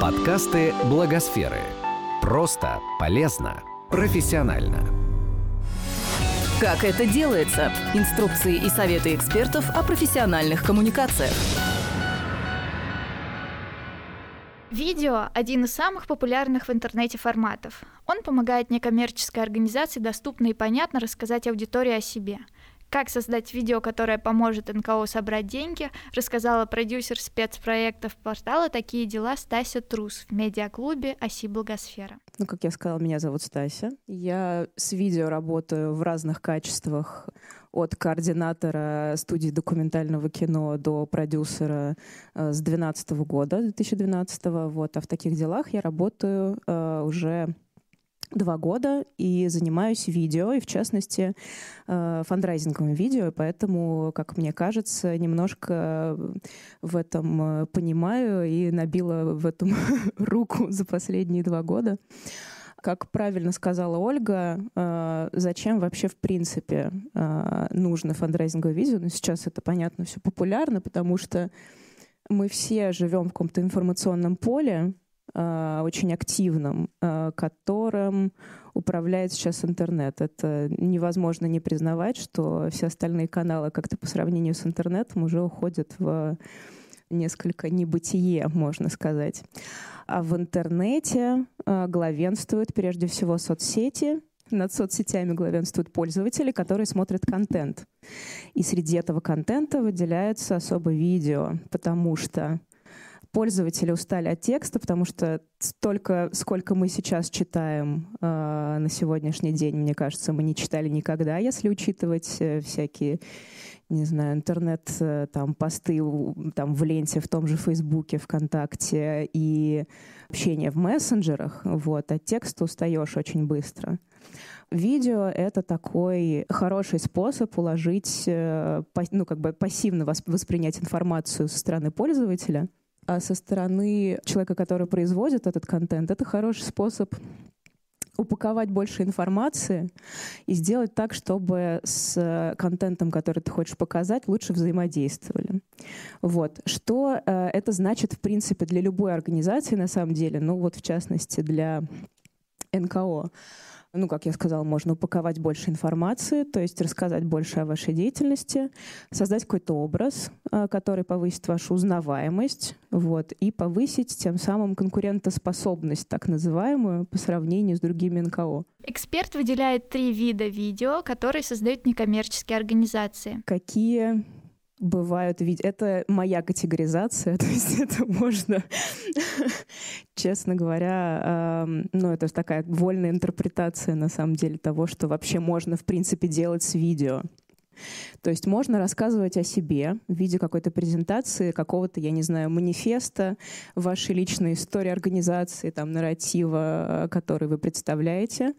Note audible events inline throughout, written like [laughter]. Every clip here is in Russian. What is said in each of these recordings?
Подкасты Благосферы. Просто, полезно, профессионально. Как это делается? Инструкции и советы экспертов о профессиональных коммуникациях. Видео – один из самых популярных в интернете форматов. Он помогает некоммерческой организации доступно и понятно рассказать аудитории о себе – как создать видео, которое поможет НКО собрать деньги, рассказала продюсер спецпроектов портала «Такие дела» Стася Трус в медиаклубе «Оси Благосфера». Ну, как я сказала, меня зовут Стася. Я с видео работаю в разных качествах от координатора студии документального кино до продюсера э, с 2012 года, 2012. Вот. А в таких делах я работаю э, уже два года и занимаюсь видео, и в частности э, фандрайзинговым видео, поэтому, как мне кажется, немножко в этом э, понимаю и набила в этом [laughs] руку за последние два года. Как правильно сказала Ольга, э, зачем вообще в принципе нужно фандрайзинговое видео? Ну, сейчас это, понятно, все популярно, потому что мы все живем в каком-то информационном поле, Э, очень активным, э, которым управляет сейчас интернет. Это невозможно не признавать, что все остальные каналы как-то по сравнению с интернетом уже уходят в несколько небытие, можно сказать. А в интернете э, главенствуют прежде всего соцсети, над соцсетями главенствуют пользователи, которые смотрят контент. И среди этого контента выделяется особо видео, потому что пользователи устали от текста, потому что столько, сколько мы сейчас читаем э, на сегодняшний день, мне кажется, мы не читали никогда, если учитывать э, всякие, не знаю, интернет, э, там, посты там, в ленте, в том же Фейсбуке, ВКонтакте и общение в мессенджерах. Вот, от текста устаешь очень быстро. Видео — это такой хороший способ уложить, э, ну, как бы пассивно воспринять информацию со стороны пользователя — а со стороны человека, который производит этот контент, это хороший способ упаковать больше информации и сделать так, чтобы с контентом, который ты хочешь показать, лучше взаимодействовали. Вот. Что э, это значит, в принципе, для любой организации, на самом деле, ну вот в частности для НКО? Ну, как я сказала, можно упаковать больше информации, то есть рассказать больше о вашей деятельности, создать какой-то образ, э, который повысит вашу узнаваемость, вот, и повысить тем самым конкурентоспособность, так называемую, по сравнению с другими НКО. Эксперт выделяет три вида видео, которые создают некоммерческие организации. Какие бывают видео. Это моя категоризация, [laughs] то есть это можно, честно говоря, э, ну это такая вольная интерпретация на самом деле того, что вообще можно в принципе делать с видео. То есть можно рассказывать о себе в виде какой-то презентации, какого-то, я не знаю, манифеста, вашей личной истории организации, там, нарратива, э, который вы представляете.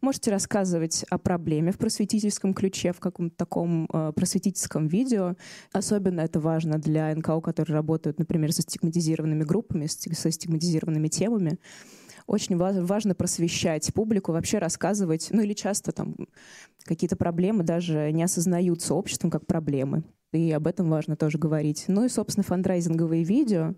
Можете рассказывать о проблеме в просветительском ключе, в каком-то таком э, просветительском видео. Особенно это важно для НКО, которые работают, например, со стигматизированными группами, со стигматизированными темами очень важно просвещать публику, вообще рассказывать, ну или часто там какие-то проблемы даже не осознаются обществом как проблемы и об этом важно тоже говорить. Ну и, собственно, фандрайзинговые видео,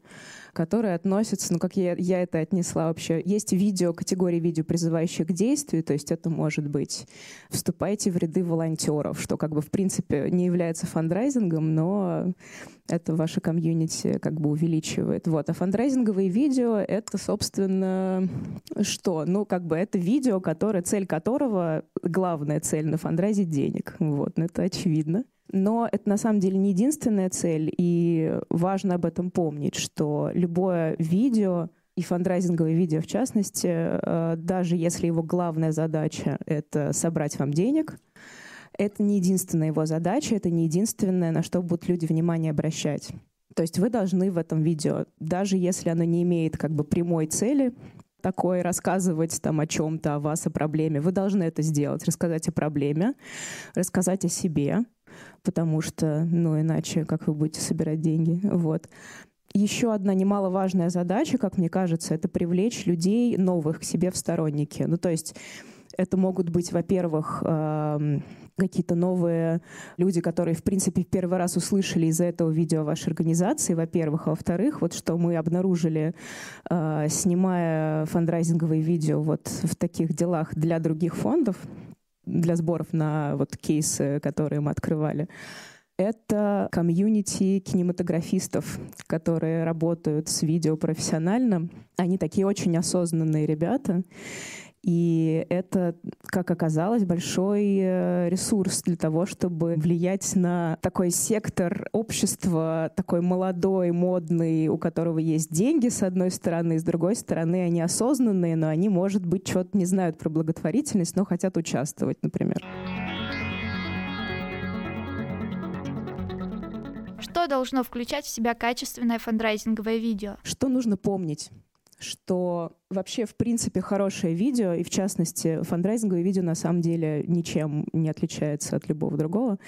которые относятся, ну, как я, я это отнесла вообще, есть видео, категории видео, призывающие к действию, то есть это может быть «вступайте в ряды волонтеров», что как бы в принципе не является фандрайзингом, но это ваше комьюнити как бы увеличивает. Вот. А фандрайзинговые видео — это, собственно, что? Ну, как бы это видео, которое, цель которого, главная цель на фандрайзе — денег. Вот. Ну, это очевидно. Но это на самом деле не единственная цель, и важно об этом помнить, что любое видео и фандрайзинговое видео в частности, э, даже если его главная задача — это собрать вам денег, это не единственная его задача, это не единственное, на что будут люди внимание обращать. То есть вы должны в этом видео, даже если оно не имеет как бы прямой цели, такое рассказывать там о чем-то, о вас, о проблеме, вы должны это сделать, рассказать о проблеме, рассказать о себе, потому что, ну, иначе как вы будете собирать деньги, вот. Еще одна немаловажная задача, как мне кажется, это привлечь людей новых к себе в сторонники. Ну, то есть это могут быть, во-первых, какие-то новые люди, которые, в принципе, в первый раз услышали из-за этого видео вашей организации, во-первых. А во-вторых, вот что мы обнаружили, э, снимая фандрайзинговые видео вот в таких делах для других фондов, для сборов на вот кейсы, которые мы открывали, это комьюнити кинематографистов, которые работают с видео профессионально. Они такие очень осознанные ребята. И это, как оказалось, большой э, ресурс для того, чтобы влиять на такой сектор общества, такой молодой, модный, у которого есть деньги, с одной стороны, с другой стороны, они осознанные, но они, может быть, что-то не знают про благотворительность, но хотят участвовать, например. Что должно включать в себя качественное фандрайзинговое видео? Что нужно помнить? Что вообще, в принципе, хорошее видео, и в частности, фандрайзинговое видео на самом деле ничем не отличается от любого другого.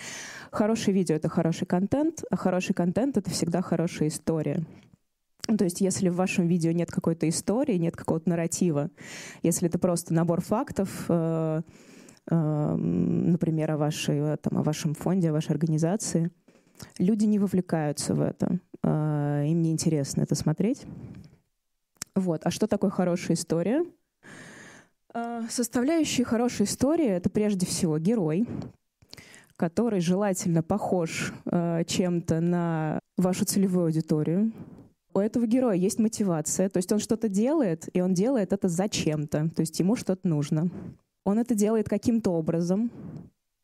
Хорошее видео — это хороший контент, а хороший контент — это всегда хорошая история. То есть, если в вашем видео нет какой-то истории, нет какого-то нарратива, если это просто набор фактов, э, э, например, о, вашей, там, о вашем фонде, о вашей организации, люди не вовлекаются в это. Э, им не интересно это смотреть. Вот. А что такое хорошая история? А, составляющие хорошей истории — это прежде всего герой, который желательно похож э, чем-то на вашу целевую аудиторию. У этого героя есть мотивация, то есть он что-то делает, и он делает это зачем-то, то есть ему что-то нужно. Он это делает каким-то образом,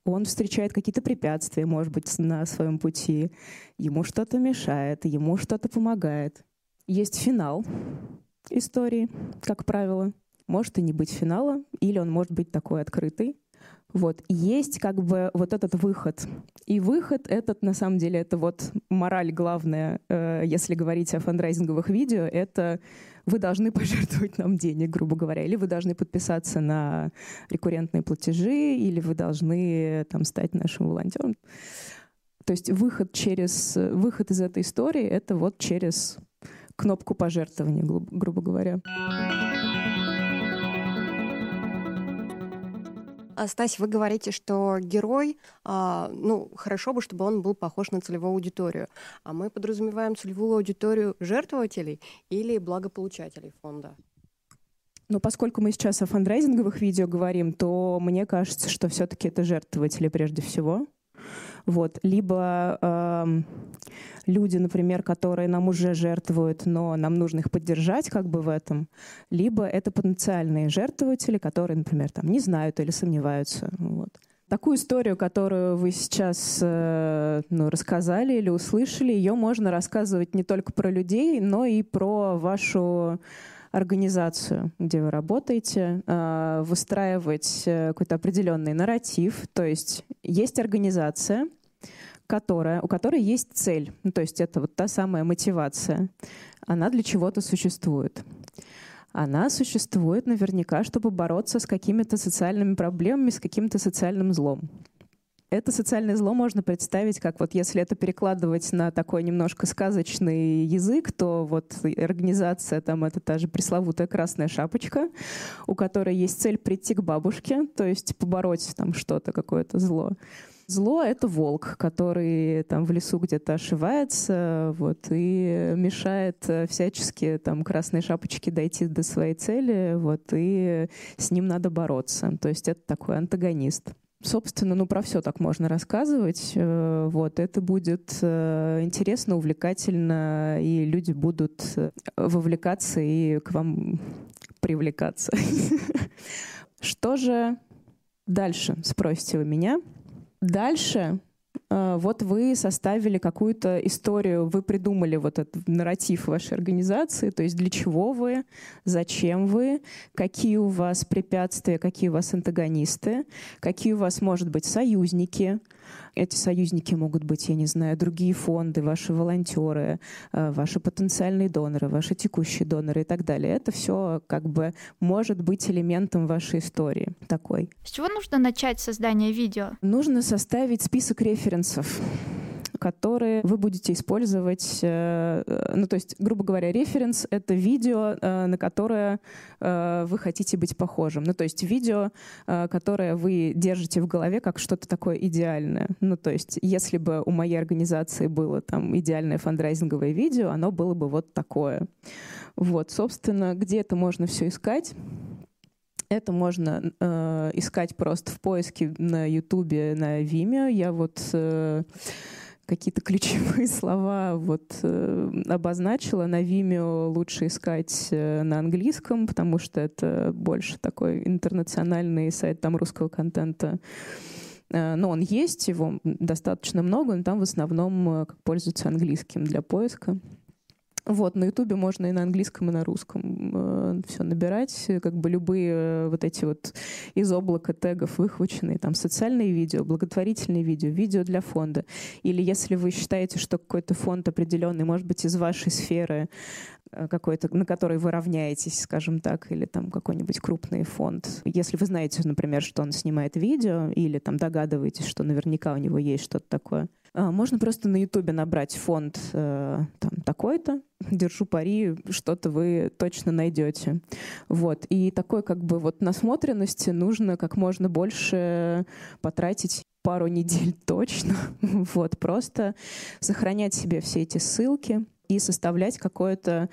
он встречает какие-то препятствия, может быть, на своем пути, ему что-то мешает, ему что-то помогает. Есть финал, истории, как правило. Может и не быть финала, или он может быть такой открытый. Вот. Есть как бы вот этот выход. И выход этот, на самом деле, это вот мораль главная, э, если говорить о фандрайзинговых видео, это вы должны [laughs] пожертвовать нам денег, грубо говоря, или вы должны подписаться на рекуррентные платежи, или вы должны там стать нашим волонтером. То есть выход через выход из этой истории это вот через кнопку пожертвования, грубо, грубо говоря. А, Стась, вы говорите, что герой, а, ну, хорошо бы, чтобы он был похож на целевую аудиторию. А мы подразумеваем целевую аудиторию жертвователей или благополучателей фонда? Но поскольку мы сейчас о фандрайзинговых видео говорим, то мне кажется, что все-таки это жертвователи прежде всего. Вот. Либо э, люди, например, которые нам уже жертвуют, но нам нужно их поддержать как бы в этом. Либо это потенциальные жертвователи, которые, например, там не знают или сомневаются. Вот. Такую историю, которую вы сейчас э, ну, рассказали или услышали, ее можно рассказывать не только про людей, но и про вашу организацию, где вы работаете, а, выстраивать э, какой-то определенный нарратив. То есть есть организация, которая, у которой есть цель. Ну, то есть это вот та самая мотивация. Она для чего-то существует. Она существует наверняка, чтобы бороться с какими-то социальными проблемами, с каким-то социальным злом. Это социальное зло можно представить, как вот если это перекладывать на такой немножко сказочный язык, то вот организация там это та же пресловутая красная шапочка, у которой есть цель прийти к бабушке, то есть побороть там что-то, какое-то зло. Зло — это волк, который там в лесу где-то ошивается вот, и мешает всячески там красной шапочке дойти до своей цели, вот, и с ним надо бороться. То есть это такой антагонист. Собственно, ну про все так можно рассказывать. Э, вот это будет э, интересно, увлекательно, и люди будут э, вовлекаться и к вам привлекаться. [laughs] Что же дальше, спросите вы меня? Дальше вот вы составили какую-то историю, вы придумали вот этот нарратив вашей организации, то есть для чего вы, зачем вы, какие у вас препятствия, какие у вас антагонисты, какие у вас, может быть, союзники, эти союзники могут быть, я не знаю, другие фонды, ваши волонтеры, э, ваши потенциальные доноры, ваши текущие доноры и так далее. Это все как бы может быть элементом вашей истории такой. С чего нужно начать создание видео? Нужно составить список референсов которые вы будете использовать, э, э, ну, то есть, грубо говоря, референс — это видео, э, на которое вы хотите быть похожим. Ну, то есть видео, которое вы держите в голове как что-то такое идеальное. Ну, то есть, если бы у моей организации было там идеальное фандрайзинговое видео, оно было бы вот такое. Вот, собственно, где это можно все искать? Это можно э, искать просто в поиске на Ютубе, на Vimeo. Я вот э, какие-то [laughs] ключевые слова вот э, обозначила. На Vimeo лучше искать э, на английском, потому что это больше такой интернациональный сайт там русского контента. Э, но он есть, его достаточно много, но там в основном пользуются английским для поиска. Вот, на Ютубе можно и на английском, и на русском э, все набирать. Как бы любые э, вот эти вот из облака тегов выхваченные, там, социальные видео, благотворительные видео, видео для фонда. Или если вы считаете, что какой-то фонд определенный, может быть, из вашей сферы, э, какой-то, на который вы равняетесь, скажем так, или там какой-нибудь крупный фонд. Если вы знаете, например, что он снимает видео, или там догадываетесь, что наверняка у него есть что-то такое, можно просто на Ютубе набрать фонд э, там такой-то, [laughs] держу пари, что-то вы точно найдете. Вот. И такой как бы вот насмотренности нужно как можно больше потратить пару недель [laughs] точно. [laughs] Вот. Просто сохранять себе все эти ссылки, и составлять какое-то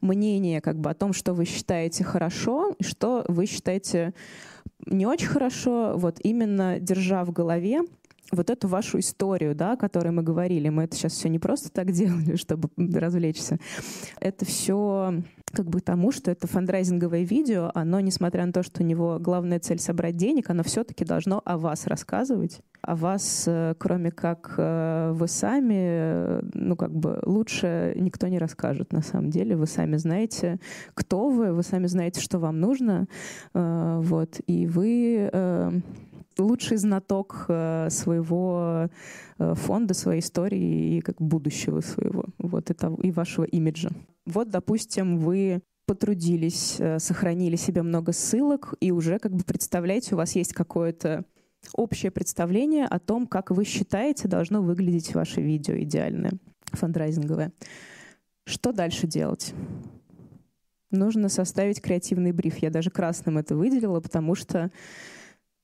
мнение как бы о том, что вы считаете хорошо что вы считаете не очень хорошо, вот именно держа в голове вот эту вашу историю, да, о которой мы говорили, мы это сейчас все не просто так делали, [laughs] чтобы развлечься. Это все как бы тому, что это фандрайзинговое видео, оно, несмотря на то, что у него главная цель собрать денег, оно все-таки должно о вас рассказывать. О вас, э, кроме как э, вы сами, э, ну как бы лучше никто не расскажет на самом деле. Вы сами знаете, кто вы, вы сами знаете, что вам нужно, вот, и вы лучший знаток э, своего э, фонда, своей истории и как будущего своего, вот это и вашего имиджа. Вот, допустим, вы потрудились, э, сохранили себе много ссылок и уже как бы представляете, у вас есть какое-то общее представление о том, как вы считаете, должно выглядеть ваше видео идеальное, фандрайзинговое. Что дальше делать? Нужно составить креативный бриф. Я даже красным это выделила, потому что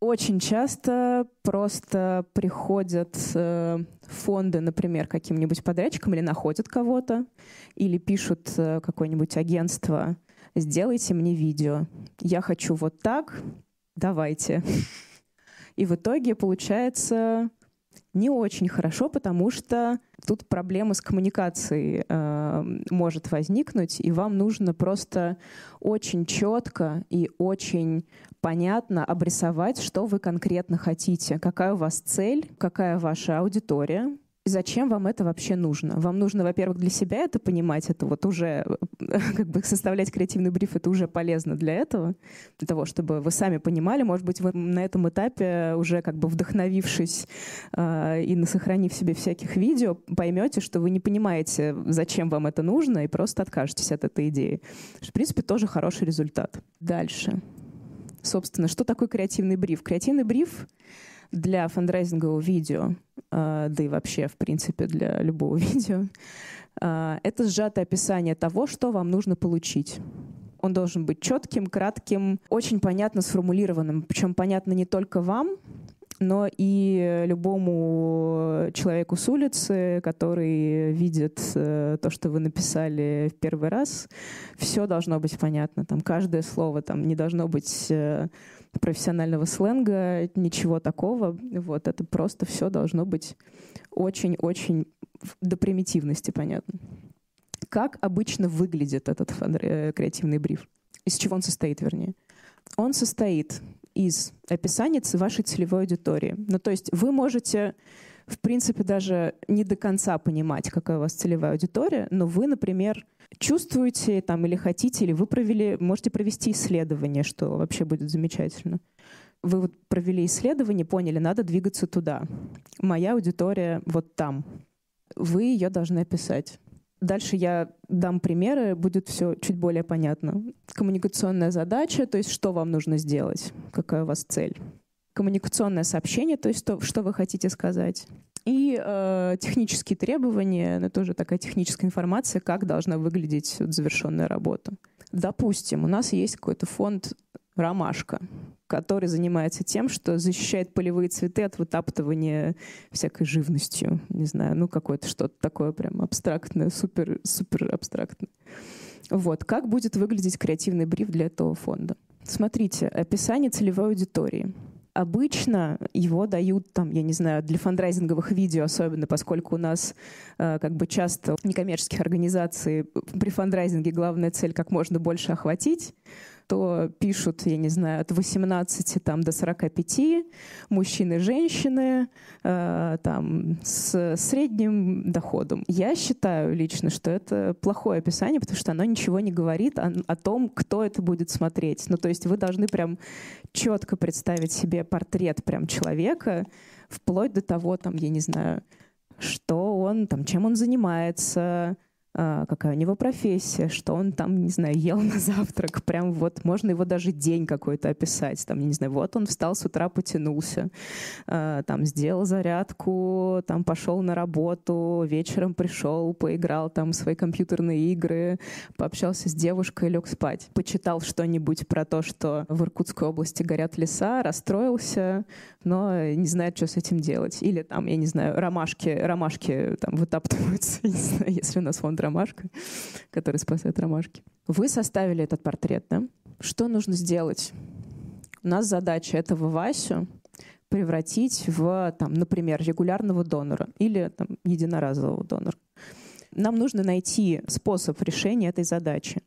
очень часто просто приходят э, фонды, например, каким-нибудь подрядчикам или находят кого-то, или пишут э, какое-нибудь агентство «Сделайте мне видео. Я хочу вот так, давайте». И в итоге получается не очень хорошо, потому что тут проблема с коммуникацией э, может возникнуть, и вам нужно просто очень четко и очень понятно обрисовать, что вы конкретно хотите, какая у вас цель, какая ваша аудитория, зачем вам это вообще нужно? Вам нужно, во-первых, для себя это понимать, это вот уже [laughs] как бы составлять креативный бриф, это уже полезно для этого, для того, чтобы вы сами понимали, может быть, вы на этом этапе уже как бы вдохновившись э, и сохранив себе всяких видео, поймете, что вы не понимаете, зачем вам это нужно, и просто откажетесь от этой идеи. В принципе, тоже хороший результат. Дальше. Собственно, что такое креативный бриф? Креативный бриф для фандрайзингового видео, э, да и вообще, в принципе, для любого [laughs] видео, э, это сжатое описание того, что вам нужно получить. Он должен быть четким, кратким, очень понятно сформулированным. Причем понятно не только вам, но и любому человеку с улицы, который видит э, то, что вы написали в первый раз, все должно быть понятно. Там каждое слово там не должно быть э, профессионального сленга, ничего такого. Вот это просто все должно быть очень-очень до примитивности понятно. Как обычно выглядит этот э, креативный бриф? Из чего он состоит, вернее? Он состоит из описания вашей целевой аудитории. Ну, то есть вы можете, в принципе, даже не до конца понимать, какая у вас целевая аудитория, но вы, например, чувствуете там или хотите, или вы провели, можете провести исследование, что вообще будет замечательно. Вы вот провели исследование, поняли, надо двигаться туда. Моя аудитория вот там. Вы ее должны описать. Дальше я дам примеры, будет все чуть более понятно. Коммуникационная задача, то есть что вам нужно сделать, какая у вас цель. Коммуникационное сообщение, то есть то, что вы хотите сказать. И э, технические требования, это тоже такая техническая информация, как должна выглядеть вот, завершенная работа. Допустим, у нас есть какой-то фонд «Ромашка», который занимается тем, что защищает полевые цветы от вытаптывания всякой живностью. Не знаю, ну какое-то что-то такое прям абстрактное, супер, супер абстрактное. Вот. Как будет выглядеть креативный бриф для этого фонда? Смотрите, описание целевой аудитории — обычно его дают там, я не знаю, для фандрайзинговых видео, особенно поскольку у нас э, как бы часто некоммерческих организаций при фандрайзинге главная цель как можно больше охватить то пишут, я не знаю, от 18 там, до 45, мужчины, женщины, э, там, с средним доходом. Я считаю лично, что это плохое описание, потому что оно ничего не говорит о, о том, кто это будет смотреть. Ну, то есть вы должны прям четко представить себе портрет прям человека, вплоть до того, там, я не знаю, что он, там, чем он занимается, какая у него профессия, что он там, не знаю, ел на завтрак. Прям вот можно его даже день какой-то описать. Там, не знаю, вот он встал с утра, потянулся, а, там сделал зарядку, там пошел на работу, вечером пришел, поиграл там свои компьютерные игры, пообщался с девушкой, лег спать. Почитал что-нибудь про то, что в Иркутской области горят леса, расстроился, но не знает, что с этим делать. Или там, я не знаю, ромашки, ромашки там вытаптываются, [laughs] не знаю, если у нас фонд ромашка, [laughs] который спасает ромашки. Вы составили этот портрет, да? Что нужно сделать? У нас задача этого Васю превратить в, там, например, регулярного донора или там, единоразового донора. Нам нужно найти способ решения этой задачи.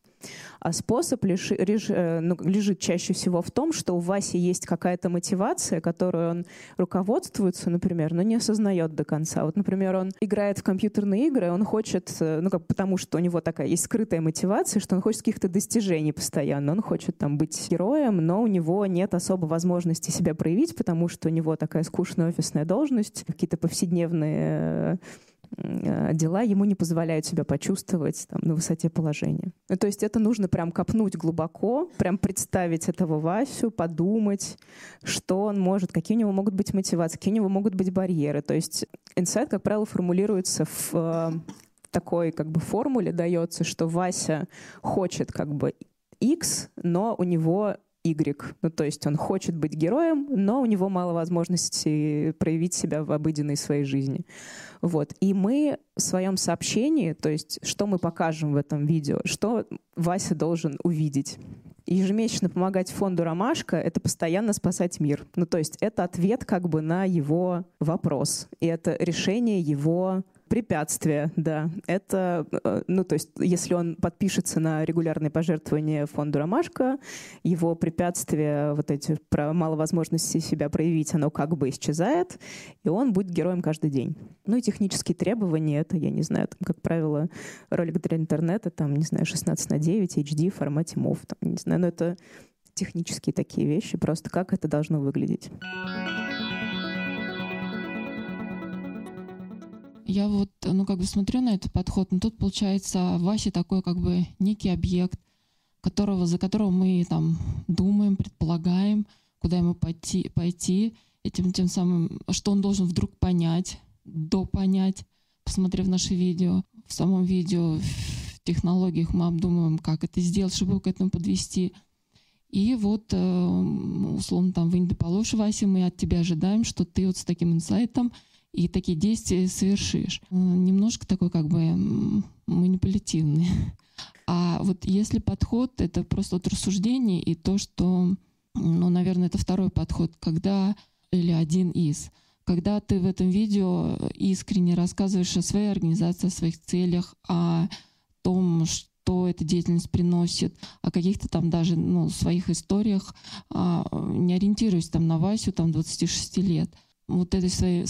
А способ лиши, реж, э, ну, лежит чаще всего в том, что у Васи есть какая-то мотивация, которую он руководствуется, например, но не осознает до конца. Вот, например, он играет в компьютерные игры, он хочет, э, ну, как, потому что у него такая есть скрытая мотивация, что он хочет каких-то достижений постоянно. Он хочет там быть героем, но у него нет особо возможности себя проявить, потому что у него такая скучная офисная должность, какие-то повседневные Э, дела ему не позволяют себя почувствовать там, на высоте положения. Ну, то есть это нужно прям копнуть глубоко, прям представить этого Васю, подумать, что он может, какие у него могут быть мотивации, какие у него могут быть барьеры. То есть инсайт, как правило, формулируется в э, такой как бы формуле дается, что Вася хочет как бы X, но у него Y. Ну, то есть он хочет быть героем, но у него мало возможностей проявить себя в обыденной своей жизни. Вот. И мы в своем сообщении, то есть что мы покажем в этом видео, что Вася должен увидеть. Ежемесячно помогать фонду «Ромашка» — это постоянно спасать мир. Ну, то есть это ответ как бы на его вопрос. И это решение его Препятствие, да. Это, э, ну, то есть, если он подпишется на регулярные пожертвования фонду «Ромашка», его препятствие, вот эти про мало возможности себя проявить, оно как бы исчезает, и он будет героем каждый день. Ну и технические требования, это, я не знаю, там, как правило, ролик для интернета, там, не знаю, 16 на 9, HD в формате MOV, там, не знаю, но это технические такие вещи, просто как это должно выглядеть. Я вот, ну, как бы смотрю на этот подход, но тут, получается, Вася такой, как бы, некий объект, которого, за которого мы там думаем, предполагаем, куда ему пойти, пойти этим тем самым, что он должен вдруг понять, допонять, посмотрев наши видео. В самом видео, в технологиях мы обдумываем, как это сделать, чтобы его к этому подвести. И вот, э, условно, там, вы не доположь, Вася, мы от тебя ожидаем, что ты вот с таким инсайтом — и такие действия совершишь. Э, немножко такой как бы манипулятивный. [laughs] А вот если подход — это просто вот рассуждение и то, что, ну, наверное, это второй подход, когда, или один из, когда ты в этом видео искренне рассказываешь о своей организации, о своих целях, о том, что эта деятельность приносит, о каких-то там даже ну, своих историях, а, не ориентируясь там на Васю там 26 лет — вот этой своей,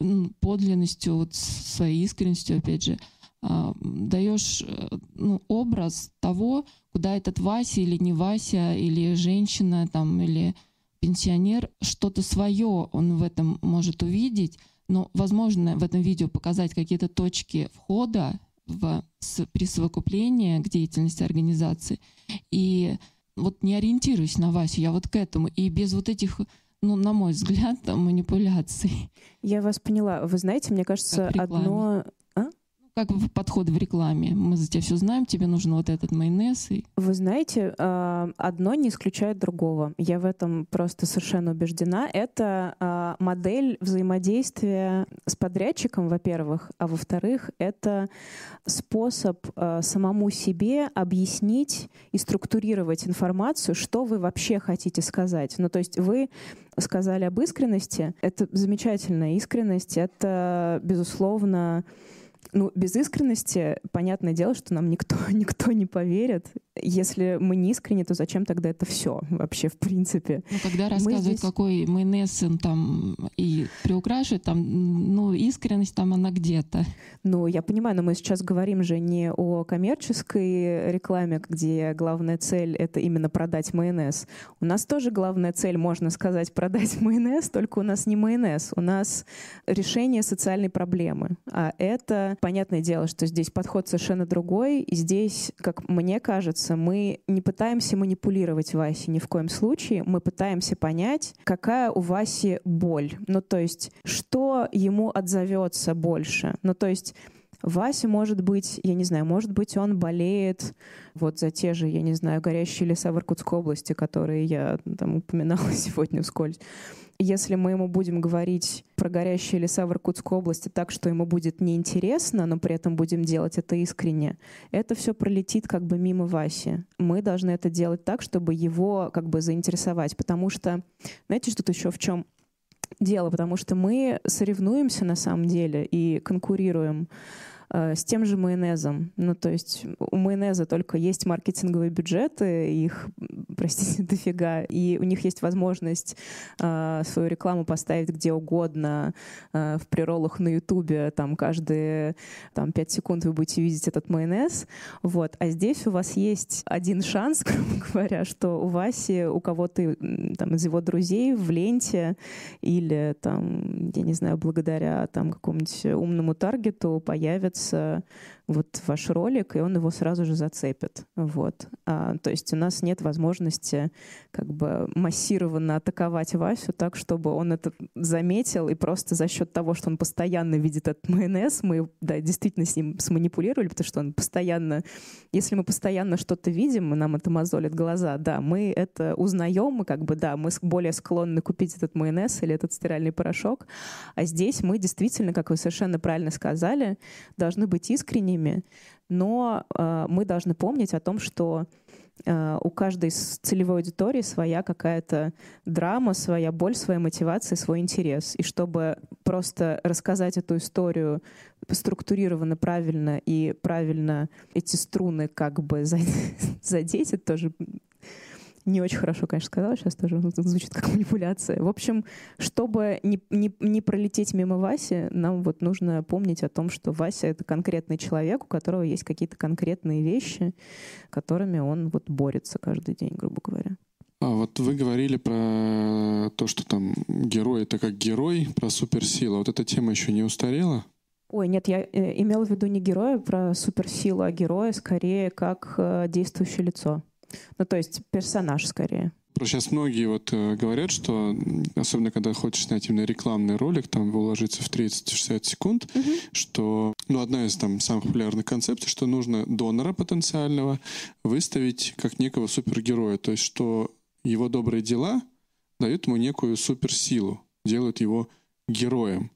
ну, подлинностью, вот своей искренностью, опять же, а, даешь э, ну, образ того, куда этот Вася или не Вася, или женщина, там, или пенсионер, что-то свое он в этом может увидеть, но, возможно, в этом видео показать какие-то точки входа в присовокупление к деятельности организации. И вот не ориентируюсь на Васю, я вот к этому. И без вот этих ну, на мой взгляд, манипуляций. Я вас поняла. Вы знаете, мне кажется, одно как подход в рекламе. Мы за тебя все знаем, тебе нужен вот этот майонез. И... Вы знаете, а, одно не исключает другого. Я в этом просто совершенно убеждена. Это а, модель взаимодействия с подрядчиком, во-первых, а во-вторых, это способ а, самому себе объяснить и структурировать информацию, что вы вообще хотите сказать. Ну, то есть вы сказали об искренности. Это замечательная искренность. Это, безусловно, ну, без искренности, понятное дело, что нам никто, [laughs] никто не поверит. Если мы не искренне, то зачем тогда это все вообще, в принципе? Ну, когда рассказывают, здесь... какой майонез он там и приукрашивает, там, ну, искренность там она где-то. Ну, я понимаю, но мы сейчас говорим же не о коммерческой рекламе, где главная цель — это именно продать майонез. У нас тоже главная цель, можно сказать, [laughs] продать майонез, только у нас не майонез, у нас решение социальной проблемы. А это понятное дело, что здесь подход совершенно другой. И здесь, как мне кажется, мы не пытаемся манипулировать Васе ни в коем случае. Мы пытаемся понять, какая у Васи боль. Ну, то есть, что ему отзовется больше. Ну, то есть, Вася, может быть, я не знаю, может быть, он болеет вот за те же, я не знаю, горящие леса в Иркутской области, которые я там упоминала [laughs] сегодня вскользь если мы ему будем говорить про горящие леса в Иркутской области так, что ему будет неинтересно, но при этом будем делать это искренне, это все пролетит как бы мимо Васи. Мы должны это делать так, чтобы его как бы заинтересовать, потому что, знаете, что-то еще в чем дело, потому что мы соревнуемся на самом деле и конкурируем с тем же майонезом. Ну, то есть у майонеза только есть маркетинговые бюджеты, их, простите, [laughs] дофига, и у них есть возможность э, свою рекламу поставить где угодно, э, в приролах на Ютубе, там каждые там, 5 секунд вы будете видеть этот майонез. Вот. А здесь у вас есть один шанс, [laughs] грубо говоря, что у Васи, у кого-то там, из его друзей в ленте или там, я не знаю, благодаря там какому-нибудь умному таргету появится появится вот ваш ролик, и он его сразу же зацепит. Вот. А, то есть у нас нет возможности как бы массированно атаковать Васю так, чтобы он это заметил, и просто за счет того, что он постоянно видит этот майонез, мы да, действительно с ним сманипулировали, потому что он постоянно, если мы постоянно что-то видим, и нам это мозолит глаза, да, мы это узнаем, мы как бы, да, мы более склонны купить этот майонез или этот стиральный порошок, а здесь мы действительно, как вы совершенно правильно сказали, должны быть искренними, ними, но э, мы должны помнить о том, что э, у каждой целевой аудитории своя какая-то драма, своя боль, своя мотивация, свой интерес. И чтобы просто рассказать эту историю структурированно, правильно и правильно эти струны как бы [laughs] задеть, это тоже не очень хорошо, конечно, сказала, сейчас тоже звучит как манипуляция. В общем, чтобы не, не, не пролететь мимо Васи, нам вот нужно помнить о том, что Вася — это конкретный человек, у которого есть какие-то конкретные вещи, которыми он вот борется каждый день, грубо говоря. А вот вы говорили про то, что там герой — это как герой, про суперсилу. Вот эта тема еще не устарела? Ой, нет, я э, имела в виду не героя про суперсилу, а героя скорее как э, действующее лицо. Ну, то есть персонаж скорее. Сейчас многие вот э, говорят, что особенно когда хочешь снять именно рекламный ролик, там уложиться в 30-60 секунд, угу. что ну, одна из там самых популярных концепций, что нужно донора потенциального выставить как некого супергероя. То есть, что его добрые дела дают ему некую суперсилу, делают его героем.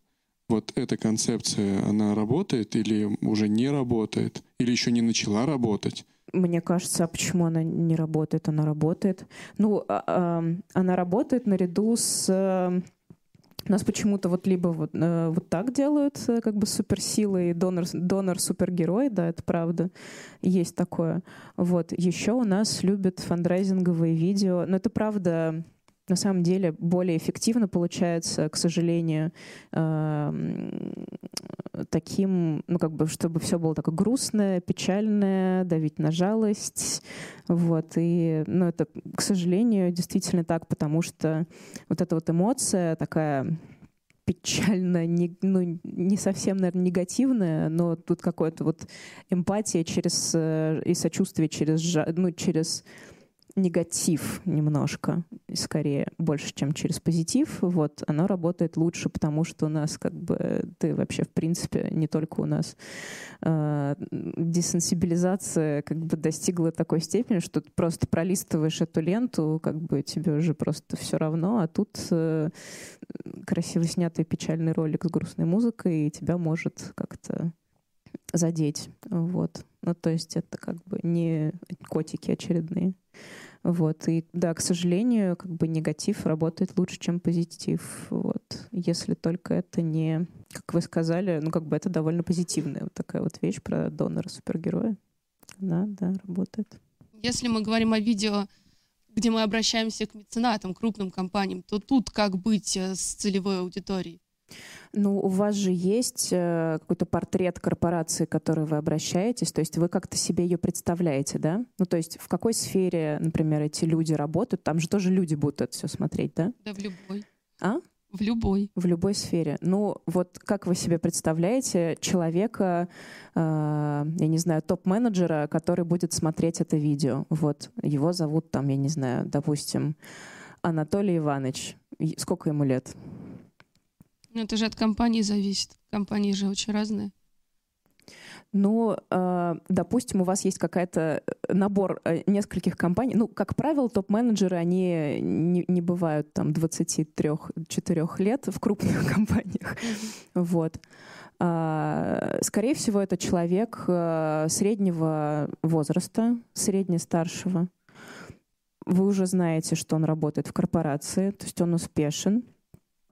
Вот эта концепция, она работает или уже не работает, или еще не начала работать? Мне кажется, а почему она не работает? Она работает. Ну, а, а, она работает наряду с... Э, нас почему-то вот либо вот, э, вот так делают, э, как бы суперсилы, донор, донор супергерой, да, это правда, есть такое. Вот. Еще у нас любят фандрайзинговые видео, но это правда на самом деле более эффективно получается, к сожалению, таким, ну как бы, чтобы все было такое грустное, печальное, давить на жалость, вот, и, ну это, к сожалению, действительно так, потому что вот эта вот эмоция такая печально, не, ну, не совсем, наверное, негативная, но тут какое-то вот эмпатия через э, и сочувствие через, ну, через негатив немножко, скорее больше, чем через позитив, вот, оно работает лучше, потому что у нас как бы, ты вообще, в принципе, не только у нас э, десенсибилизация как бы достигла такой степени, что ты просто пролистываешь эту ленту, как бы тебе уже просто все равно, а тут э, красиво снятый печальный ролик с грустной музыкой, и тебя может как-то задеть, вот. Ну, то есть это как бы не котики очередные. Вот. И да, к сожалению, как бы негатив работает лучше, чем позитив. Вот. Если только это не, как вы сказали, ну как бы это довольно позитивная вот такая вот вещь про донора-супергероя. Да, да, работает. Если мы говорим о видео, где мы обращаемся к меценатам, крупным компаниям, то тут как быть э, с целевой аудиторией? Ну, у вас же есть э, какой-то портрет корпорации, к которой вы обращаетесь, то есть вы как-то себе ее представляете, да? Ну, то есть в какой сфере, например, эти люди работают? Там же тоже люди будут это все смотреть, да? Да, в любой. А? В любой. В любой сфере. Ну, вот как вы себе представляете человека, э, я не знаю, топ-менеджера, который будет смотреть это видео? Вот, его зовут там, я не знаю, допустим, Анатолий Иванович. Сколько ему лет? Ну, это же от компании зависит. Компании же очень разные. Ну, э, допустим, у вас есть какая-то э, набор э, нескольких компаний. Ну, как правило, топ-менеджеры, они не, не бывают там 23-4 лет в крупных [laughs] компаниях. Вот. Э, скорее всего, это человек э, среднего возраста, средне-старшего. Вы уже знаете, что он работает в корпорации, то есть он успешен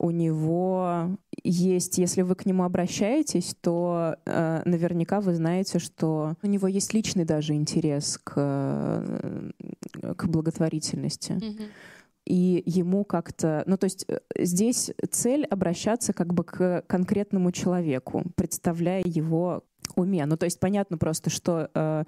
у него есть, если вы к нему обращаетесь, то э, наверняка вы знаете, что у него есть личный даже интерес к, э, к благотворительности. Mm-hmm. И ему как-то, ну то есть э, здесь цель обращаться как бы к конкретному человеку, представляя его уме. Ну, то есть понятно просто, что э,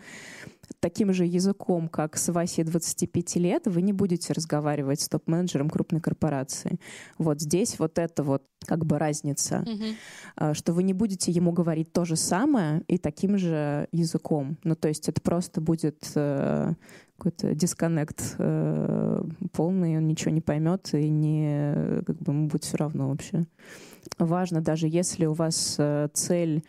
таким же языком, как с Васей 25 лет, вы не будете разговаривать с топ-менеджером крупной корпорации. Вот здесь вот это вот как бы разница, mm-hmm. э, что вы не будете ему говорить то же самое и таким же языком. Ну, то есть это просто будет э, какой-то дисконнект э, полный, он ничего не поймет и не, как бы ему будет все равно вообще. Важно, даже если у вас э, цель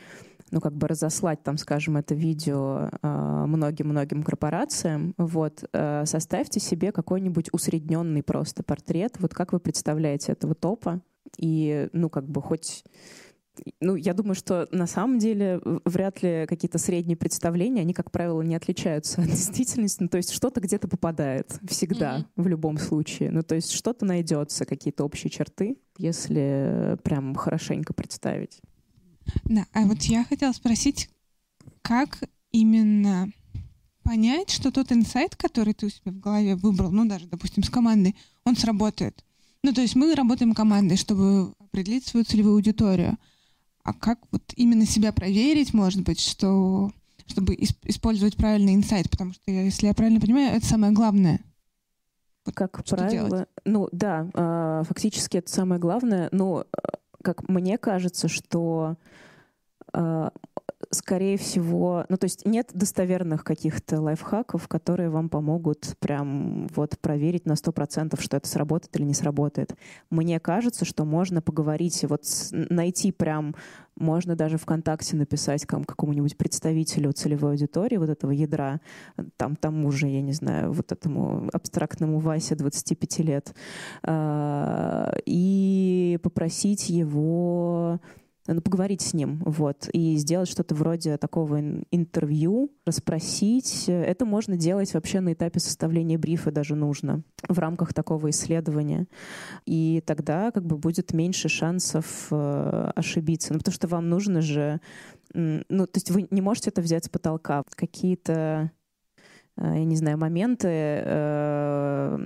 ну, как бы разослать, там, скажем, это видео а, многим-многим корпорациям, вот, э, составьте себе какой-нибудь усредненный просто портрет, вот как вы представляете этого топа, и, ну, как бы хоть ну, я думаю, что на самом деле вряд ли какие-то средние представления, они, как правило, не отличаются [laughs] от действительности. Ну, то есть что-то где-то попадает всегда, mm-hmm. в любом случае. Ну, то есть что-то найдется, какие-то общие черты, если прям хорошенько представить. Да, а вот я хотела спросить, как именно понять, что тот инсайт, который ты у себя в голове выбрал, ну даже, допустим, с командой, он сработает. Ну, то есть мы работаем командой, чтобы определить свою целевую аудиторию. А как вот именно себя проверить, может быть, что чтобы использовать правильный инсайт, потому что, если я правильно понимаю, это самое главное. Вот как правило, делать? ну да, а, фактически это самое главное. Но как мне кажется, что э, скорее всего, ну то есть нет достоверных каких-то лайфхаков, которые вам помогут прям вот проверить на сто процентов, что это сработает или не сработает. Мне кажется, что можно поговорить, вот найти прям, можно даже ВКонтакте написать ком, какому-нибудь представителю целевой аудитории вот этого ядра, там тому же, я не знаю, вот этому абстрактному Васе 25 лет, э, и попросить его ну, поговорить с ним, вот, и сделать что-то вроде такого интервью, расспросить. Это можно делать вообще на этапе составления брифа даже нужно в рамках такого исследования. И тогда как бы будет меньше шансов э, ошибиться. Ну, потому что вам нужно же... Ну, то есть вы не можете это взять с потолка. Какие-то я не знаю, моменты, э,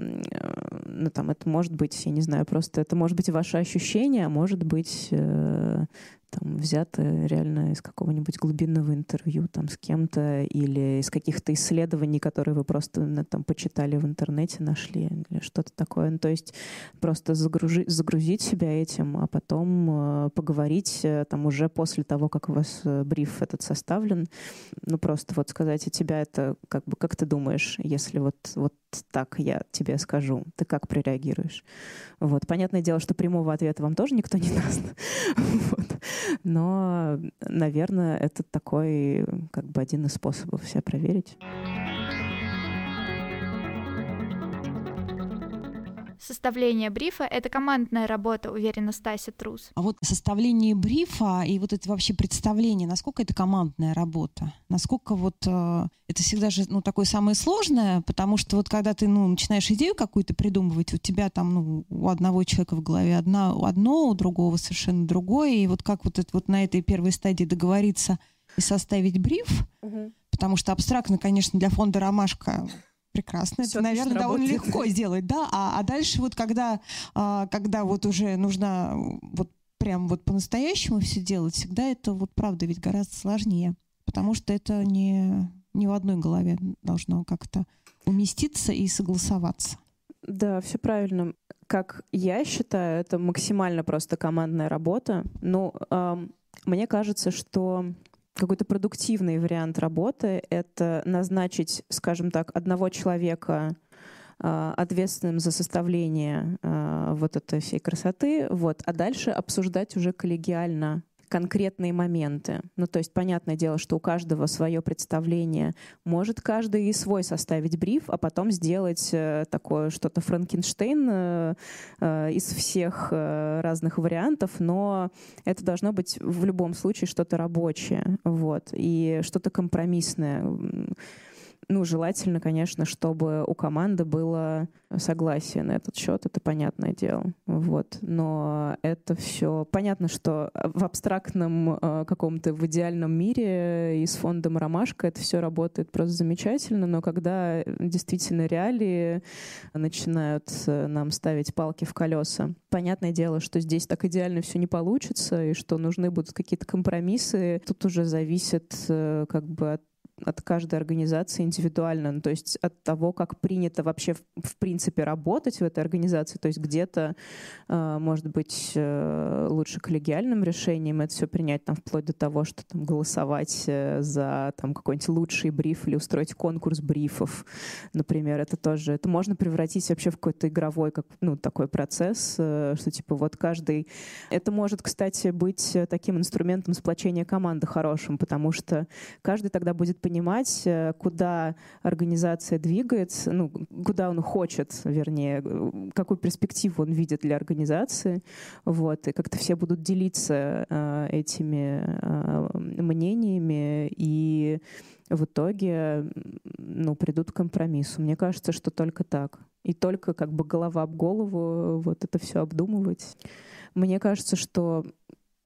ну там это может быть, я не знаю, просто это может быть ваше ощущение, а может быть э, там взято реально из какого-нибудь глубинного интервью там с кем-то или из каких-то исследований, которые вы просто ну, там почитали в интернете, нашли или что-то такое. Ну, то есть просто загружи, загрузить себя этим, а потом э, поговорить э, там уже после того, как у вас э, бриф этот составлен. Ну просто вот сказать, а тебя это как бы как ты думаешь, если вот вот так я тебе скажу, ты как прореагируешь? Вот понятное дело, что прямого ответа вам тоже никто [laughs] не даст. вот. Но, наверное, это такой как бы один из способов себя проверить. Составление брифа — это командная работа, уверена Стася Трус. А вот составление брифа и вот это вообще представление, насколько это командная работа? Насколько вот э, это всегда же ну, такое самое сложное, потому что вот когда ты ну, начинаешь идею какую-то придумывать, у тебя там ну, у одного человека в голове одна, одно, у другого совершенно другое, и вот как вот, это, вот на этой первой стадии договориться и составить бриф, угу. потому что абстрактно, конечно, для фонда «Ромашка» прекрасно. Все это, наверное, довольно легко сделать, да. А, а дальше вот когда, а, когда вот уже нужно вот прям вот по-настоящему все делать, всегда это вот правда ведь гораздо сложнее, потому что это не, не в одной голове должно как-то уместиться и согласоваться. Да, все правильно. Как я считаю, это максимально просто командная работа. Ну, эм, мне кажется, что какой-то продуктивный вариант работы — это назначить, скажем так, одного человека э, ответственным за составление э, вот этой всей красоты, вот, а дальше обсуждать уже коллегиально конкретные моменты. Ну, то есть, понятное дело, что у каждого свое представление. Может каждый и свой составить бриф, а потом сделать э, такое что-то Франкенштейн э, э, из всех разных вариантов, но это должно быть в любом случае что-то рабочее, вот, и что-то компромиссное ну, желательно, конечно, чтобы у команды было согласие на этот счет, это понятное дело. Вот. Но это все понятно, что в абстрактном э, каком-то, в идеальном мире и с фондом «Ромашка» это все работает просто замечательно, но когда действительно реалии начинают э, нам ставить палки в колеса, понятное дело, что здесь так идеально все не получится, и что нужны будут какие-то компромиссы. Тут уже зависит э, как бы от от каждой организации индивидуально, ну, то есть от того, как принято вообще в, в принципе работать в этой организации, то есть где-то, э, может быть, э, лучше коллегиальным решением это все принять, там, вплоть до того, что там голосовать э, за там какой-нибудь лучший бриф или устроить конкурс брифов, например, это тоже, это можно превратить вообще в какой-то игровой, как, ну, такой процесс, э, что типа вот каждый, это может, кстати, быть таким инструментом сплочения команды хорошим, потому что каждый тогда будет понимать, э, куда организация двигается, ну, куда он хочет, вернее, какую перспективу он видит для организации. Вот, и как-то все будут делиться э, этими э, мнениями, и в итоге ну, придут к компромиссу. Мне кажется, что только так. И только как бы голова об голову вот это все обдумывать. Мне кажется, что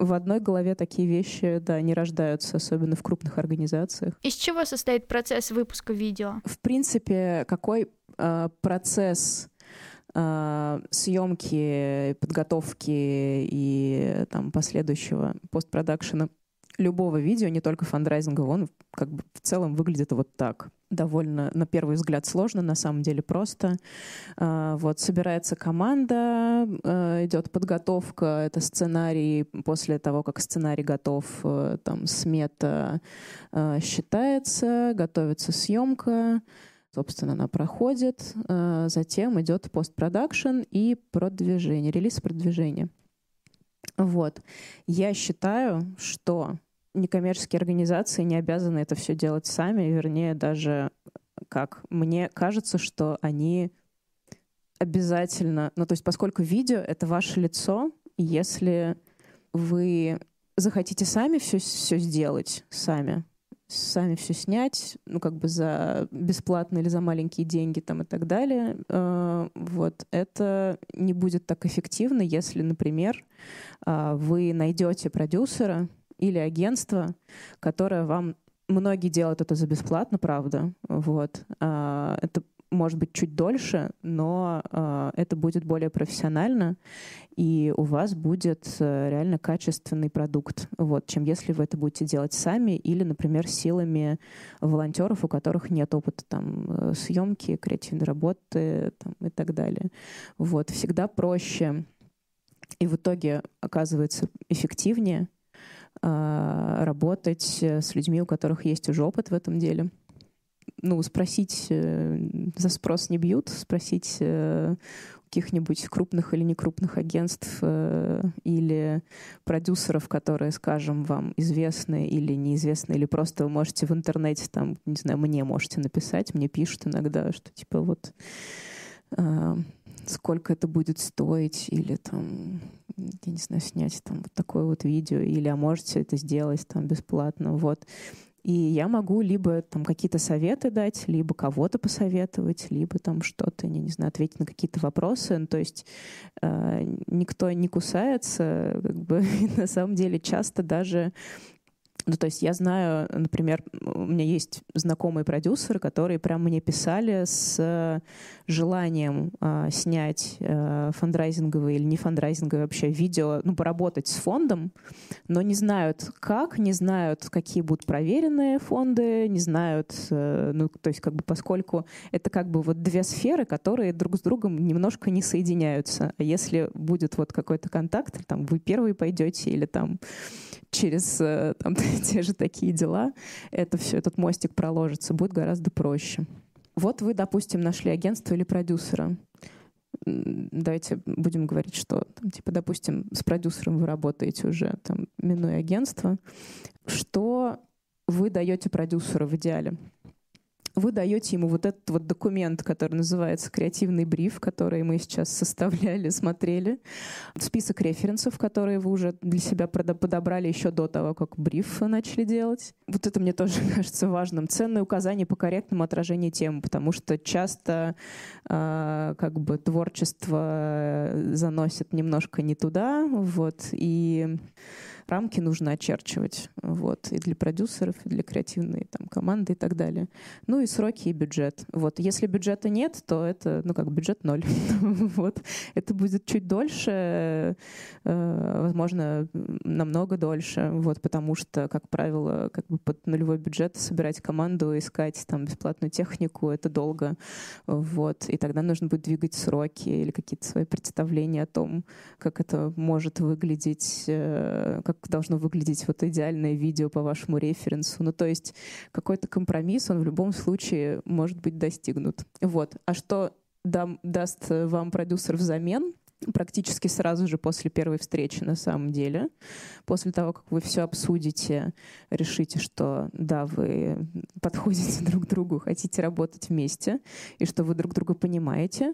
в одной голове такие вещи, да, не рождаются, особенно в крупных организациях. Из чего состоит процесс выпуска видео? В принципе, какой э, процесс э, съемки, подготовки и там последующего постпродакшена любого видео, не только фандрайзинга, он как бы в целом выглядит вот так. Довольно, на первый взгляд, сложно, на самом деле просто. А, вот собирается команда, а, идет подготовка, это сценарий. После того, как сценарий готов, э, там смета а, считается, готовится съемка, собственно, она проходит. Затем идет постпродакшн и продвижение, релиз продвижения. Вот. Я считаю, что некоммерческие организации не обязаны это все делать сами, вернее, даже как мне кажется, что они обязательно, ну то есть поскольку видео — это ваше лицо, если вы захотите сами все, все сделать сами, сами все снять, ну, как бы за бесплатно или за маленькие деньги там и так далее, э, вот, это не будет так эффективно, если, например, э, вы найдете продюсера или агентство, которое вам Многие делают это за бесплатно, правда. Вот. А, это может быть, чуть дольше, но э, это будет более профессионально, и у вас будет э, реально качественный продукт, вот, чем если вы это будете делать сами или, например, силами волонтеров, у которых нет опыта там э, съемки, креативной работы там, и так далее. Вот, всегда проще и в итоге оказывается эффективнее э, работать с людьми, у которых есть уже опыт в этом деле ну, спросить, э, за спрос не бьют, спросить э, каких-нибудь крупных или некрупных агентств э, или продюсеров, которые, скажем, вам известны или неизвестны, или просто вы можете в интернете, там, не знаю, мне можете написать, мне пишут иногда, что типа вот сколько это будет стоить, или там, я не знаю, снять там вот такое вот видео, или а можете это сделать там бесплатно, вот. И я могу либо там какие-то советы дать, либо кого-то посоветовать, либо там что-то, не, не знаю, ответить на какие-то вопросы. Ну, то есть э, никто не кусается, как бы [laughs] на самом деле часто даже ну, то есть я знаю, например, у меня есть знакомые продюсеры, которые прям мне писали с желанием э, снять э, фандрайзинговые или не фандрайзинговые вообще видео, ну, поработать с фондом, но не знают как, не знают, какие будут проверенные фонды, не знают, э, ну, то есть как бы поскольку это как бы вот две сферы, которые друг с другом немножко не соединяются. А если будет вот какой-то контакт, там вы первые пойдете или там через э, там, [laughs] те же такие дела, это все, этот мостик проложится, будет гораздо проще. Вот вы, допустим, нашли агентство или продюсера. Давайте будем говорить, что, там, типа, допустим, с продюсером вы работаете уже, там, минуя агентство. Что вы даете продюсеру в идеале? Вы даете ему вот этот вот документ, который называется «Креативный бриф», который мы сейчас составляли, смотрели, список референсов, которые вы уже для себя подобрали еще до того, как бриф начали делать. Вот это мне тоже [laughs] кажется важным. Ценные указания по корректному отражению темы, потому что часто как бы творчество заносит немножко не туда, вот, и рамки нужно очерчивать. Вот, и для продюсеров, и для креативной там, команды и так далее. Ну и сроки, и бюджет. Вот, если бюджета нет, то это, ну как, бюджет ноль. [laughs] вот. Это будет чуть дольше, э, возможно, намного дольше, вот, потому что, как правило, как бы под нулевой бюджет собирать команду, искать там бесплатную технику, это долго. Вот. И тогда нужно будет двигать сроки или какие-то свои представления о том, как это может выглядеть, э, как должно выглядеть вот идеальное видео по вашему референсу. Ну, то есть какой-то компромисс, он в любом случае может быть достигнут. Вот. А что дам, даст вам продюсер взамен? Практически сразу же после первой встречи на самом деле. После того, как вы все обсудите, решите, что да, вы подходите [laughs] друг к другу, хотите работать вместе, и что вы друг друга понимаете.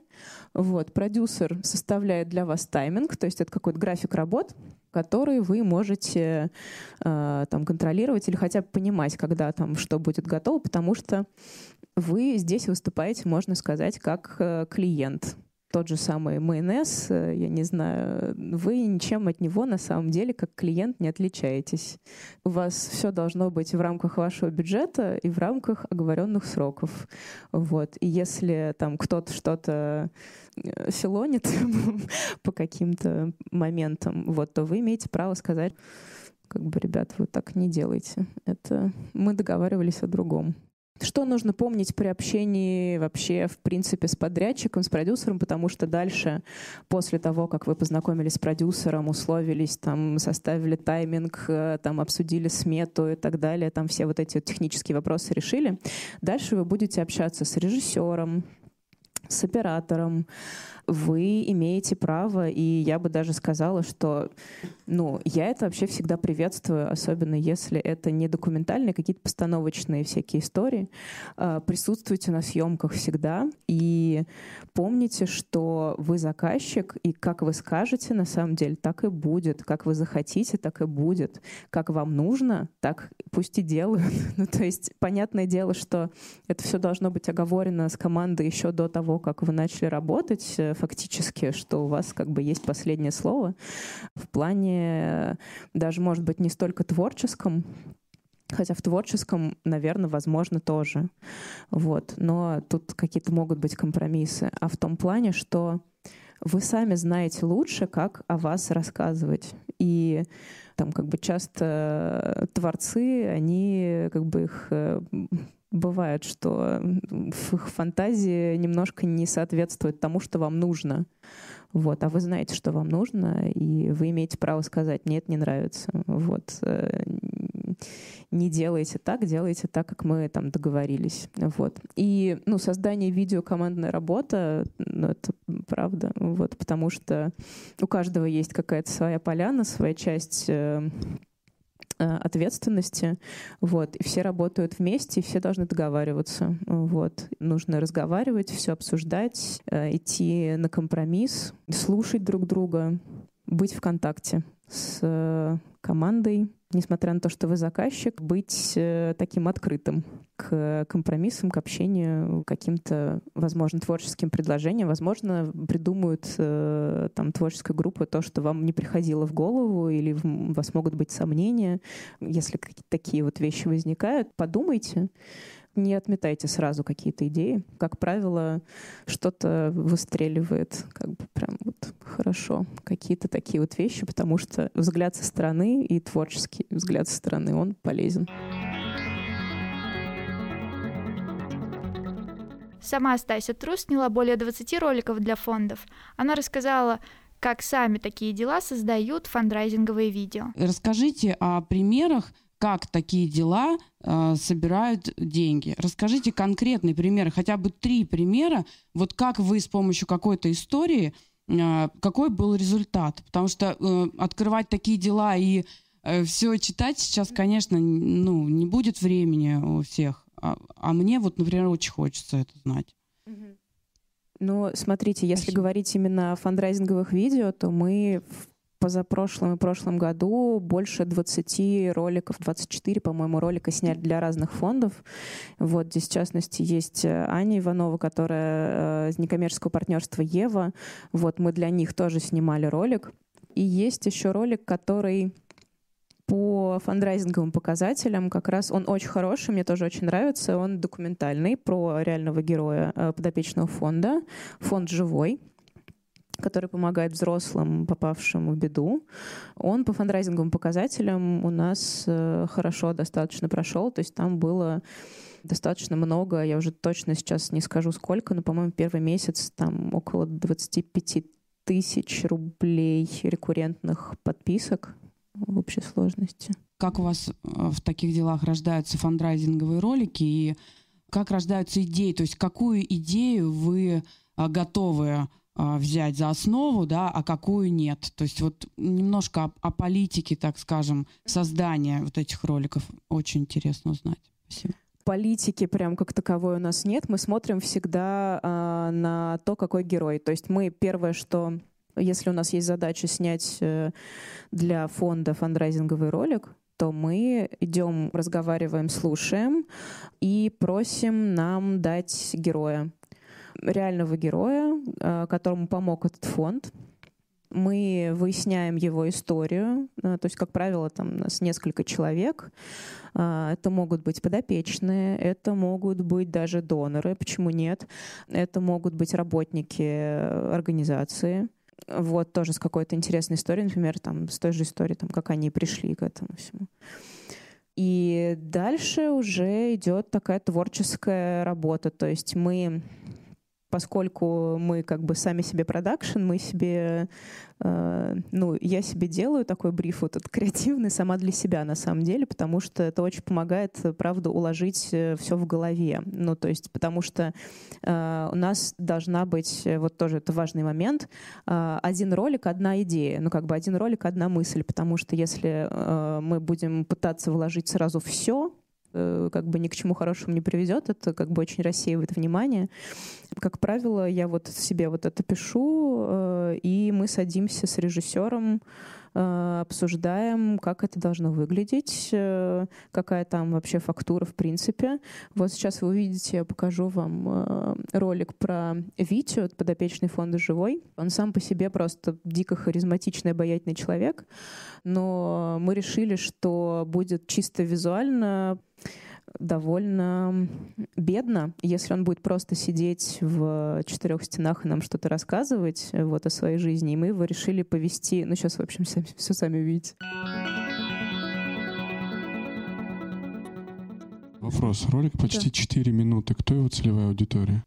Вот. Продюсер составляет для вас тайминг, то есть это какой-то график работ, который вы можете э, там контролировать или хотя бы понимать, когда там что будет готово, потому что вы здесь выступаете, можно сказать, как э, клиент тот же самый майонез, э, я не знаю, вы ничем от него на самом деле как клиент не отличаетесь. У вас все должно быть в рамках вашего бюджета и в рамках оговоренных сроков. Вот. И если там кто-то что-то э, филонит [laughs] по каким-то моментам, вот, то вы имеете право сказать, как бы, ребят, вы так не делайте. Это мы договаривались о другом. Что нужно помнить при общении вообще, в принципе, с подрядчиком, с продюсером, потому что дальше, после того, как вы познакомились с продюсером, условились, там, составили тайминг, э, там, обсудили смету и так далее, там все вот эти вот технические вопросы решили, дальше вы будете общаться с режиссером, с оператором, вы имеете право, и я бы даже сказала, что ну, я это вообще всегда приветствую, особенно если это не документальные, какие-то постановочные всякие истории. А, присутствуйте на съемках всегда и помните, что вы заказчик, и как вы скажете, на самом деле, так и будет. Как вы захотите, так и будет. Как вам нужно, так пусть и делают. [laughs] ну, то есть, понятное дело, что это все должно быть оговорено с командой еще до того, как вы начали работать э, фактически, что у вас как бы есть последнее слово в плане даже, может быть, не столько творческом, Хотя в творческом, наверное, возможно тоже. Вот. Но тут какие-то могут быть компромиссы. А в том плане, что вы сами знаете лучше, как о вас рассказывать. И там как бы часто творцы, они как бы их э, бывает, что их фантазии немножко не соответствуют тому, что вам нужно. Вот, а вы знаете, что вам нужно, и вы имеете право сказать, нет, не нравится. Вот. Э, не делайте так, делайте так, как мы там договорились. Вот. И ну, создание видео командная работа, ну, это правда, вот, потому что у каждого есть какая-то своя поляна, своя часть э, ответственности, вот, и все работают вместе, и все должны договариваться, вот. Нужно разговаривать, все обсуждать, э, идти на компромисс, слушать друг друга, быть в контакте с э, командой, несмотря на то, что вы заказчик, быть э, таким открытым к компромиссам, к общению, каким-то, возможно, творческим предложениям. Возможно, придумают э, там творческая группа то, что вам не приходило в голову, или у вас могут быть сомнения. Если какие-то такие вот вещи возникают, подумайте, не отметайте сразу какие-то идеи. Как правило, что-то выстреливает как бы прям вот хорошо. Какие-то такие вот вещи, потому что взгляд со стороны и творческий взгляд со стороны, он полезен. Сама Стася Трус сняла более 20 роликов для фондов. Она рассказала, как сами такие дела создают фандрайзинговые видео. Расскажите о примерах как такие дела э, собирают деньги. Расскажите конкретные примеры, хотя бы три примера, вот как вы с помощью какой-то истории, э, какой был результат. Потому что э, открывать такие дела и э, все читать сейчас, конечно, ну, не будет времени у всех. А, а мне вот, например, очень хочется это знать. Ну, смотрите, если Спасибо. говорить именно о фандрайзинговых видео, то мы позапрошлом и прошлом году больше 20 роликов, 24, по-моему, ролика сняли для разных фондов. Вот здесь, в частности, есть э, Аня Иванова, которая э, из некоммерческого партнерства Ева. Вот мы для них тоже снимали ролик. И есть еще ролик, который по фандрайзинговым показателям как раз он очень хороший, мне тоже очень нравится. Он документальный про реального героя э, подопечного фонда. Фонд живой который помогает взрослым, попавшим в беду. Он по фандрайзинговым показателям у нас э, хорошо достаточно прошел, то есть там было достаточно много, я уже точно сейчас не скажу сколько, но, по-моему, первый месяц там около 25 тысяч рублей рекуррентных подписок в общей сложности. Как у вас э, в таких делах рождаются фандрайзинговые ролики и как рождаются идеи? То есть какую идею вы э, готовы взять за основу, да, а какую нет. То есть вот немножко о, о политике, так скажем, создания вот этих роликов очень интересно узнать. Спасибо политики прям как таковой у нас нет. Мы смотрим всегда э, на то, какой герой. То есть мы первое, что если у нас есть задача снять э, для фонда фандрайзинговый ролик, то мы идем, разговариваем, слушаем и просим нам дать героя реального героя, э, которому помог этот фонд. Мы выясняем его историю, э, то есть, как правило, там у нас несколько человек. Э, это могут быть подопечные, это могут быть даже доноры, почему нет? Это могут быть работники организации. Вот тоже с какой-то интересной историей, например, там, с той же историей, там, как они пришли к этому всему. И дальше уже идет такая творческая работа. То есть мы поскольку мы как бы сами себе продакшн, мы себе, э, ну, я себе делаю такой бриф вот этот креативный сама для себя на самом деле, потому что это очень помогает, правда, уложить э, все в голове. Ну, то есть, потому что э, у нас должна быть, э, вот тоже это важный момент, э, один ролик, одна идея, ну, как бы один ролик, одна мысль, потому что если э, мы будем пытаться вложить сразу все, как бы ни к чему хорошему не приведет, это как бы очень рассеивает внимание. Как правило, я вот себе вот это пишу, э, и мы садимся с режиссером э, обсуждаем, как это должно выглядеть, э, какая там вообще фактура в принципе. Вот сейчас вы увидите, я покажу вам э, ролик про Витю, подопечный фонда «Живой». Он сам по себе просто дико харизматичный, обаятельный человек, но мы решили, что будет чисто визуально довольно бедно, если он будет просто сидеть в четырех стенах и нам что-то рассказывать вот о своей жизни. И мы его решили повести. Ну, сейчас, в общем, сами, [laughs] все сами увидите. Вопрос. Ролик почти 4 минуты. Кто его целевая аудитория?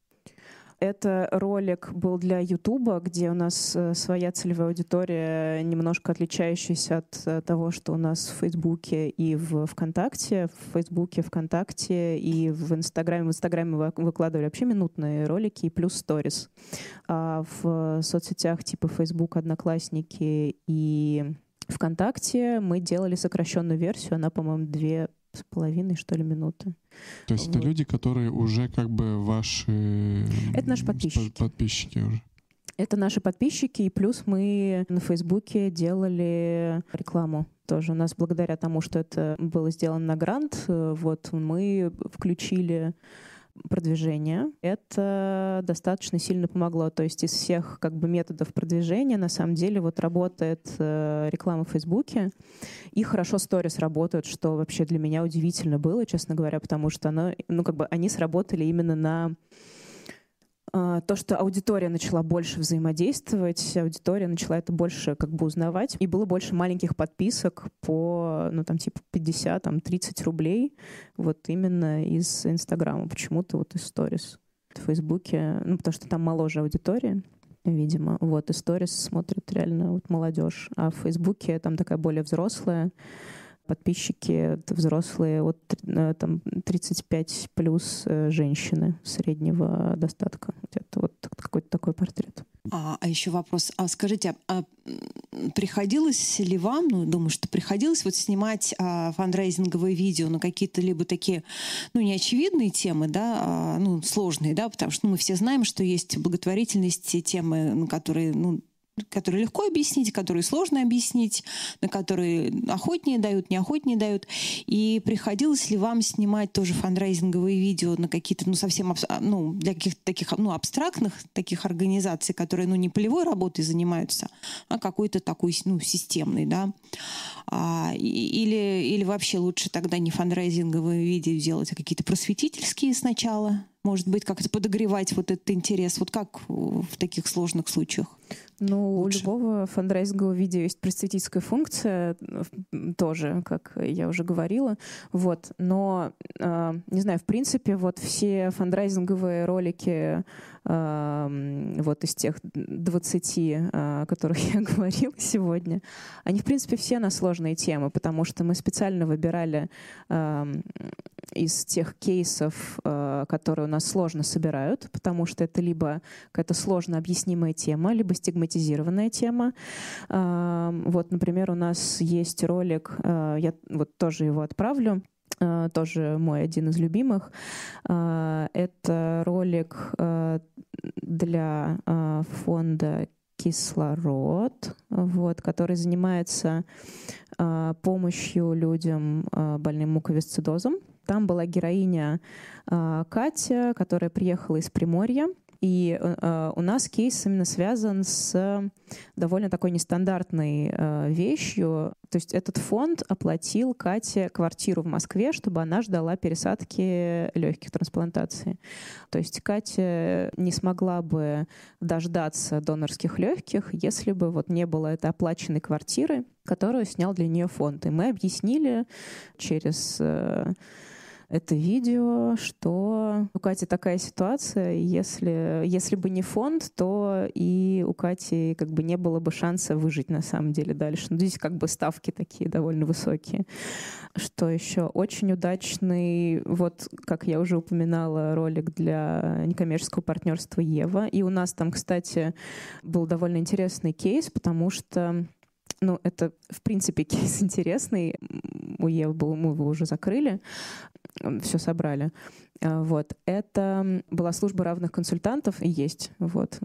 Это ролик был для Ютуба, где у нас э, своя целевая аудитория, немножко отличающаяся от э, того, что у нас в Фейсбуке и в ВКонтакте. В Фейсбуке, ВКонтакте и в Инстаграме. В Инстаграме выкладывали вообще минутные ролики и плюс сторис. А в соцсетях типа Фейсбук, Одноклассники и ВКонтакте мы делали сокращенную версию. Она, по-моему, две с половиной, что ли, минуты. То есть вот. это люди, которые уже как бы ваши... Это наши подписчики. Подписчики уже. Это наши подписчики, и плюс мы на Фейсбуке делали рекламу тоже. У нас благодаря тому, что это было сделано на грант, э, вот мы включили продвижения. Это достаточно сильно помогло. То есть из всех как бы методов продвижения на самом деле вот работает э, реклама в Фейсбуке. И хорошо сторис работают, что вообще для меня удивительно было, честно говоря, потому что оно, ну, как бы они сработали именно на то, что аудитория начала больше взаимодействовать, аудитория начала это больше как бы узнавать, и было больше маленьких подписок по, ну, там, типа 50, там, 30 рублей, вот именно из Инстаграма, почему-то вот из сторис. В Фейсбуке, ну, потому что там моложе аудитория, видимо, вот, и сторис смотрят реально вот молодежь, а в Фейсбуке там такая более взрослая, подписчики взрослые от э, там, 35 плюс э, женщины среднего достатка. Это вот какой-то такой портрет. А, а еще вопрос. А скажите, а, приходилось ли вам, ну, думаю, что приходилось вот снимать а, фандрейзинговые видео на какие-то либо такие, ну, неочевидные темы, да, а, ну, сложные, да, потому что ну, мы все знаем, что есть благотворительности, темы, на которые, ну, которые легко объяснить, которые сложно объяснить, на которые охотнее дают, неохотнее дают. И приходилось ли вам снимать тоже фандрайзинговые видео на какие-то, ну, совсем, а, ну, для каких-то таких, ну, абстрактных таких организаций, которые, ну, не полевой работой занимаются, а какой-то такой, ну, системный, да? А, или, или вообще лучше тогда не фандрайзинговые видео делать, а какие-то просветительские сначала? Может быть, как-то подогревать вот этот интерес? Вот как в таких сложных случаях? Ну, Лучше. у любого фандрайзингового видео есть просветительская функция, тоже, как я уже говорила. Вот. Но, э, не знаю, в принципе, вот все фандрайзинговые ролики э, вот из тех 20, о которых [laughs] я говорила сегодня, они, в принципе, все на сложные темы, потому что мы специально выбирали э, из тех кейсов, э, которые у нас сложно собирают, потому что это либо какая-то сложно объяснимая тема, либо стигматизированная тема. Вот, например, у нас есть ролик, э, я вот тоже его отправлю, э, тоже мой один из любимых. Э, это ролик для фонда кислород, вот, который занимается помощью людям больным муковисцидозом. Там была героиня Катя, которая приехала из Приморья, и э, у нас кейс именно связан с довольно такой нестандартной э, вещью. То есть этот фонд оплатил Кате квартиру в Москве, чтобы она ждала пересадки легких трансплантаций. То есть Катя не смогла бы дождаться донорских легких, если бы вот не было этой оплаченной квартиры, которую снял для нее фонд. И мы объяснили через э, это видео, что у Кати такая ситуация, если, если бы не фонд, то и у Кати как бы не было бы шанса выжить на самом деле дальше. Ну, здесь как бы ставки такие довольно высокие. Что еще? Очень удачный, вот как я уже упоминала, ролик для некоммерческого партнерства Ева. И у нас там, кстати, был довольно интересный кейс, потому что ну, это, в принципе, [laughs] кейс интересный. У Евы был, мы его уже закрыли все собрали. А, вот. Это была служба равных консультантов, и есть. Вот.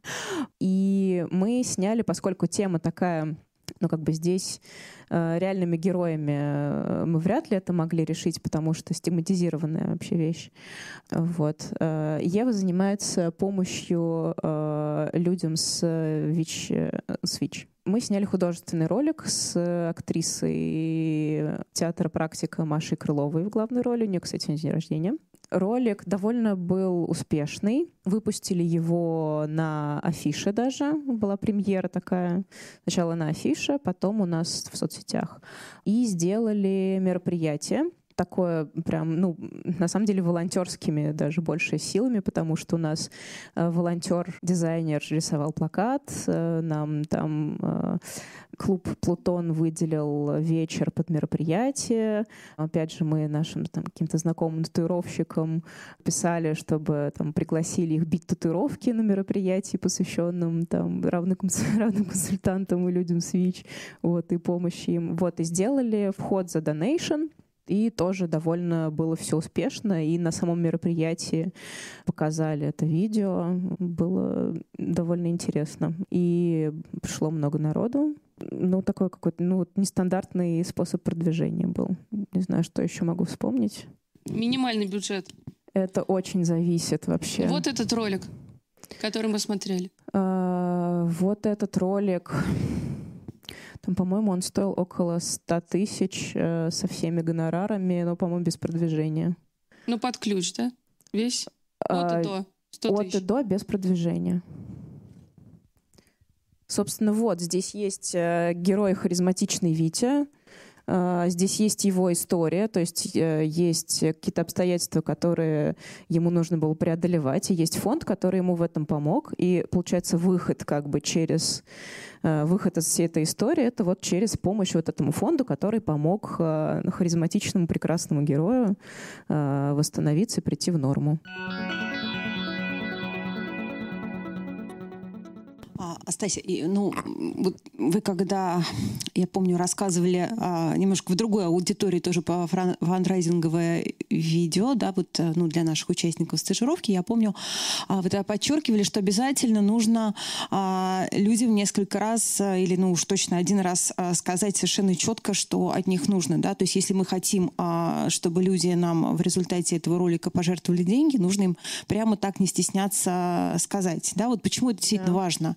[laughs] И мы сняли, поскольку тема такая ну, как бы здесь э, реальными героями э, мы вряд ли это могли решить, потому что стигматизированная вообще вещь. Вот. Э, Ева занимается помощью э, людям с ВИЧ, э, с ВИЧ. Мы сняли художественный ролик с актрисой театра «Практика» Машей Крыловой в главной роли. У нее, кстати, день рождения. Ролик довольно был успешный. Выпустили его на афише даже. Была премьера такая. Сначала на афише, потом у нас в соцсетях. И сделали мероприятие такое прям, ну, на самом деле волонтерскими даже больше силами, потому что у нас э, волонтер-дизайнер рисовал плакат, э, нам там э, клуб «Плутон» выделил вечер под мероприятие. Опять же, мы нашим там каким-то знакомым татуировщикам писали, чтобы там пригласили их бить татуировки на мероприятии, посвященном там равным, [laughs] равным консультантам и людям с ВИЧ, вот, и помощи им. Вот, и сделали вход за донейшн, и тоже довольно было все успешно. И на самом мероприятии показали это видео. Было довольно интересно. И пришло много народу. Ну, такой какой-то, ну, вот нестандартный способ продвижения был. Не знаю, что еще могу вспомнить. Минимальный бюджет. Это очень зависит вообще. Вот этот ролик, который мы смотрели. А, вот этот ролик. Там, по-моему, он стоил около 100 тысяч э, со всеми гонорарами, но, по-моему, без продвижения. Ну, под ключ, да? Весь? От и А, до. 100 От тысяч. и до без продвижения. Собственно, вот здесь есть э, герой харизматичный Витя. Э, Здесь есть его история, то есть э, есть какие-то обстоятельства, которые ему нужно было преодолевать, и есть фонд, который ему в этом помог, и получается выход как бы через э, выход из всей этой истории, это вот через помощь вот этому фонду, который помог харизматичному прекрасному герою восстановиться и прийти в норму. А, Астасия, ну, вот вы когда, я помню, рассказывали а, немножко в другой аудитории тоже по фран- фандрайзинговое видео, да, вот, э, ну, для наших участников стажировки, я помню, а, вы тогда подчеркивали, что обязательно нужно а, людям несколько раз а, или, ну, уж точно один раз а, сказать совершенно четко, что от них нужно, да, то есть если мы хотим, а, чтобы люди нам в результате этого ролика пожертвовали деньги, нужно им прямо так не стесняться сказать, да, вот почему это действительно Да. важно?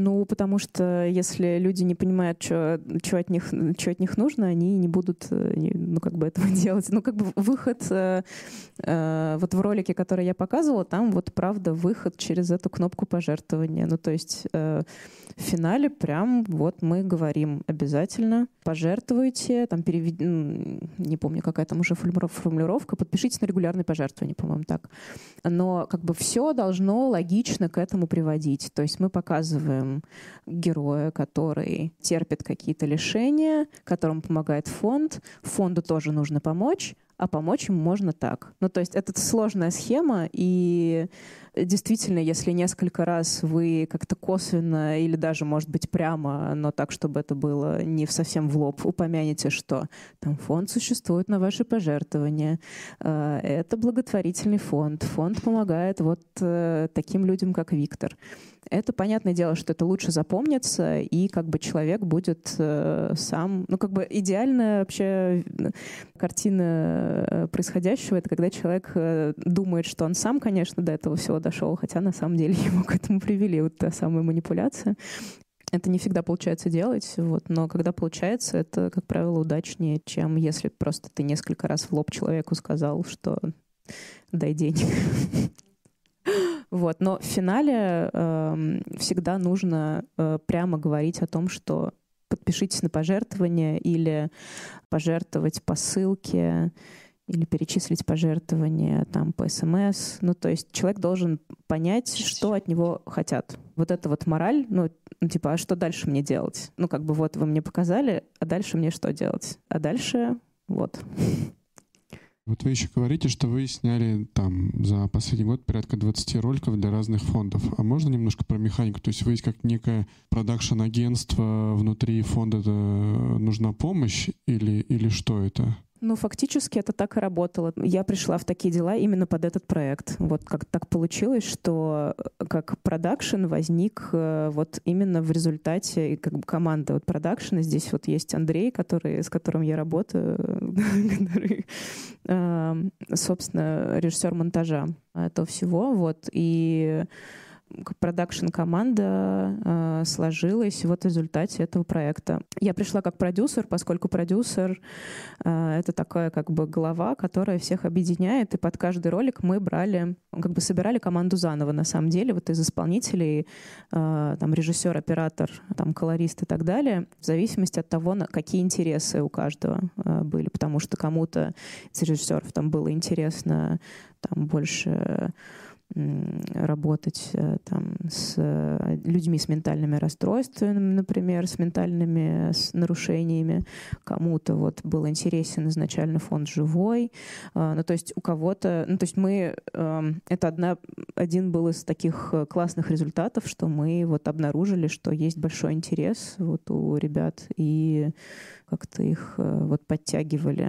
Ну, потому что если люди не понимают, что от них, чё от них нужно, они не будут, э, ну, как бы этого [laughs] делать. Ну, как бы выход, э, э, вот в ролике, который я показывала, там вот правда выход через эту кнопку пожертвования. Ну, то есть э, в финале прям вот мы говорим обязательно пожертвуйте, там перевед... не помню, какая там уже формулиров- формулировка, подпишитесь на регулярные пожертвования, по-моему, так. Но как бы все должно логично к этому приводить. То есть мы показываем героя, который терпит какие-то лишения, которому помогает фонд. Фонду тоже нужно помочь, а помочь ему можно так. Ну, то есть это сложная схема, и действительно, если несколько раз вы как-то косвенно или даже, может быть, прямо, но так, чтобы это было не совсем в лоб, упомянете, что там фонд существует на ваши пожертвования, э, это благотворительный фонд, фонд помогает вот э, таким людям, как Виктор. Это понятное дело, что это лучше запомнится, и как бы человек будет э, сам... Ну, как бы идеальная вообще э, картина э, происходящего — это когда человек э, думает, что он сам, конечно, до этого всего дошел, хотя на самом деле [laughs] его к этому привели, вот та самая манипуляция. Это не всегда получается делать, вот, но когда получается, это, как правило, удачнее, чем если просто ты несколько раз в лоб человеку сказал, что дай денег. [laughs] [laughs] Вот. Но в финале эм, всегда нужно э, прямо говорить о том, что подпишитесь на пожертвование или пожертвовать по ссылке или перечислить пожертвования там по СМС. Ну, то есть человек должен понять, что от него хотят. Вот это вот мораль, ну, типа, а что дальше мне делать? Ну, как бы вот вы мне показали, а дальше мне что делать? А дальше вот. [laughs] Вот вы еще говорите, что вы сняли там за последний год порядка 20 роликов для разных фондов. А можно немножко про механику? То есть вы есть как некое продакшн-агентство внутри фонда, это нужна помощь или, или что это? Ну, фактически это так и работало. Я пришла в такие дела именно под этот проект. Вот как так получилось, что э, как продакшн возник э, вот именно в результате как бы команда вот продакшена. Здесь вот есть Андрей, который, с которым я работаю, [laughs] эм, собственно, режиссер монтажа этого всего. Вот. И продакшн-команда э, сложилась вот в результате этого проекта. Я пришла как продюсер, поскольку продюсер э, — это такая как бы глава, которая всех объединяет, и под каждый ролик мы брали, как бы собирали команду заново, на самом деле, вот из исполнителей, э, там, режиссер, оператор, там, колорист и так далее, в зависимости от того, на какие интересы у каждого э, были, потому что кому-то из режиссеров там было интересно там больше работать э, там, с э, людьми с ментальными расстройствами, например, с ментальными с нарушениями. Кому-то вот был интересен изначально фонд живой. А, ну, то есть у кого-то... Ну, то есть мы... Эм, это одна, один был из таких э, классных результатов, что мы вот обнаружили, что есть большой интерес вот у ребят, и как-то их вот подтягивали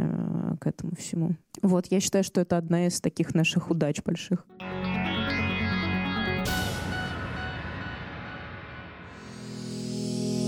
к этому всему. Вот, я считаю, что это одна из таких наших удач больших.